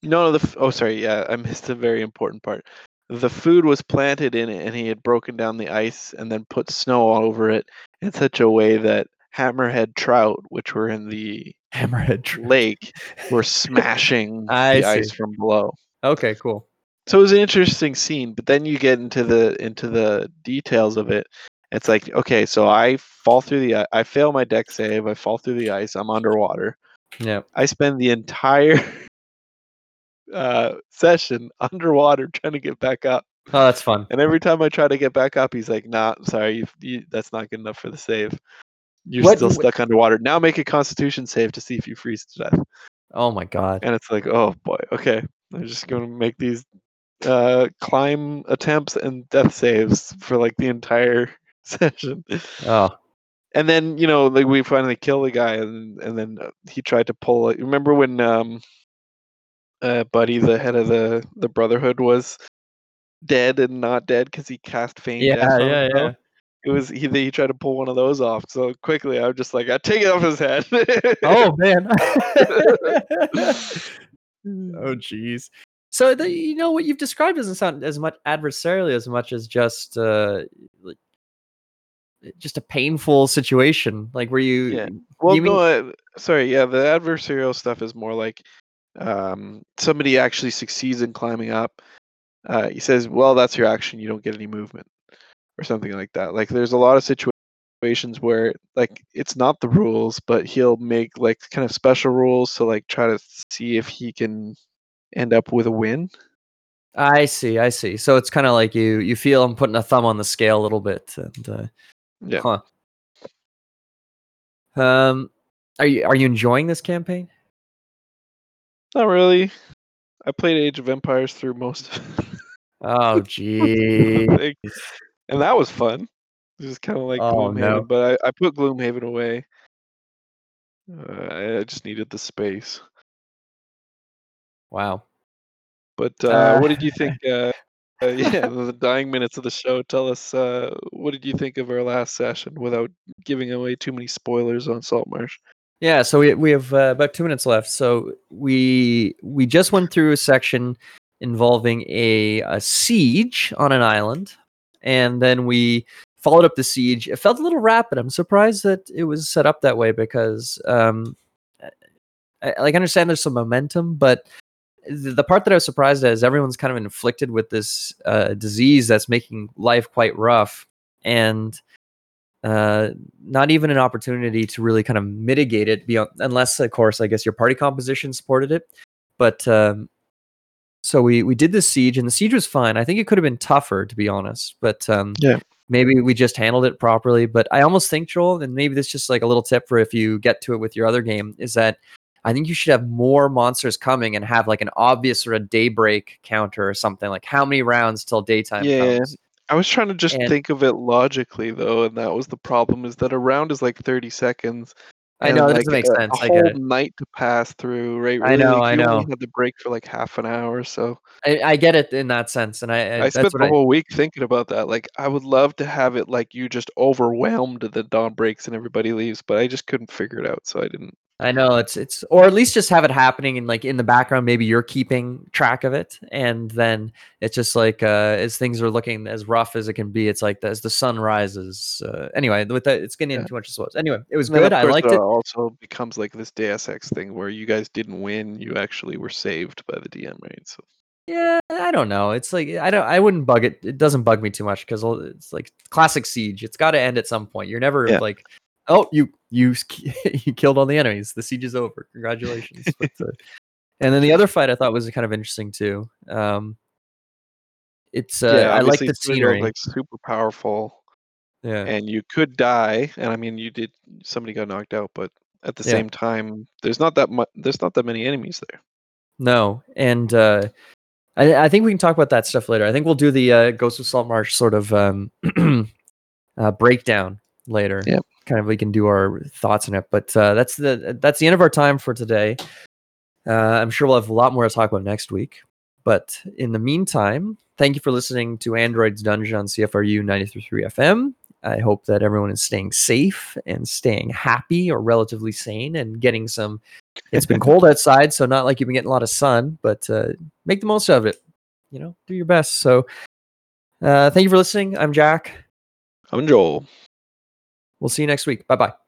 no no the oh sorry yeah i missed a very important part the food was planted in it and he had broken down the ice and then put snow all over it in such a way that hammerhead trout which were in the Hammerhead. Lake were [LAUGHS] smashing the ice from below Okay, cool. so it was an interesting scene but then you get into the into the details of it it's like okay so i fall through the i fail my Dex save i fall through the ice i'm underwater Yeah. i spend the entire [LAUGHS] uh session underwater trying to get back up Oh, that's fun. and every time i try to get back up he's like nah sorry you, you that's not good enough for the save you're What- still what- stuck underwater now make a constitution save to see if you freeze to death Oh my god. and it's like oh boy okay i'm just going to make these uh climb attempts and death saves for like the entire [LAUGHS] session Oh. and then you know like we finally kill the guy and and then uh, he tried to pull it remember when um uh buddy the head of the the brotherhood was dead and not dead because he cast feign Yeah, death on yeah, yeah. it was he he tried to pull one of those off so quickly i'm just like i take it off his head Oh man. [LAUGHS] [LAUGHS] oh jeez. So the, you know what you've described doesn't sound as much adversarially as much as just uh like just a painful situation like where you Yeah. Well, you mean- no, uh, sorry. Yeah, the adversarial stuff is more like um, somebody actually succeeds in climbing up, uh, he says, "Well, that's your action. You don't get any movement." or something like that. Like there's a lot of situations where like it's not the rules, but he'll make like kind of special rules to like try to see if he can end up with a win. I see, I see. So it's kind of like you you feel I'm putting a thumb on the scale a little bit, and uh, Yeah. huh. Um, are you are you enjoying this campaign? Not really. I played Age of Empires through most of Oh, [LAUGHS] gee. and that was fun. It was kind of like Oh, Gloomhaven, no. but I, I put Gloomhaven away. Uh, I just needed the space. wow. But uh, Uh, what did you [LAUGHS] think? Uh, uh, yeah, the dying minutes of the show. Tell us, uh, what did you think of our last session without giving away too many spoilers on Saltmarsh? Yeah, so we we have uh, about two minutes left. So we we just went through a section involving a, a siege on an island, and then we followed up the siege. It felt a little rapid. I'm surprised that it was set up that way because, um, I, like, I understand there's some momentum, but the, part that I was surprised at is everyone's kind of inflicted with this uh, disease that's making life quite rough, and uh, not even an opportunity to really kind of mitigate it beyond, unless of course I guess your party composition supported it. But um, so we we did the siege, and the siege was fine. I think it could have been tougher, to be honest. But um, Yeah. Maybe we just handled it properly. But I almost think Joel, and maybe this is just like a little tip for if you get to it with your other game, is that I think you should have more monsters coming and have like an obvious sort of daybreak counter or something like how many rounds till daytime Yeah. comes. I was trying to just And- think of it logically though, and that was the problem. Is that a round is like thirty seconds. I know that like, doesn't make a, sense. A I whole get it. night to pass through, right? I know, I you only know. had the break for like half an hour, so I, I get it in that sense, and I, I I spent the I, whole week thinking about that. Like, I would love to have it like you just overwhelmed the dawn breaks and everybody leaves, but I just couldn't figure it out, so I didn't. I know it's it's or at least just have it happening in like in the background. Maybe you're keeping track of it, and then it's just like uh, as things are looking as rough as it can be. It's like as the sun rises. Uh, anyway, with that, it's getting Yeah. too much. I suppose. Anyway, it was And good. I liked it it. Also becomes like this Deus Ex thing where you guys didn't win, you actually were saved by the DM, right? So Yeah, I don't know. It's like I don't. I wouldn't bug it. It doesn't bug me too much because it's like classic siege. It's got to end at some point. You're never Yeah. like, oh, you you [LAUGHS] you killed all the enemies. The siege is over. Congratulations. [LAUGHS] and then the other fight I thought was kind of interesting too. Um, it's uh, I like the scenery. like super powerful, yeah, and you could die. And I mean, you did. Somebody got knocked out, but at the Yeah. same time, there's not that much. There's not that many enemies there. no, and uh, I, I think we can talk about that stuff later. I think we'll do the uh, Ghost of Saltmarsh sort of um, [CLEARS THROAT] uh, breakdown later. Yep. Kind of we can do our thoughts on it. But uh, that's the that's the end of our time for today. Uh, I'm sure we'll have a lot more to talk about next week. But in the meantime, thank you for listening to Android's Dungeon on CFRU 93.3 FM. I hope that everyone is staying safe and staying happy or relatively sane and getting some. It's been cold outside, so not like you've been getting a lot of sun, but uh, make the most of it. You know, do your best. So, uh, thank you for listening. I'm Jack. I'm Joel. We'll see you next week. Bye bye.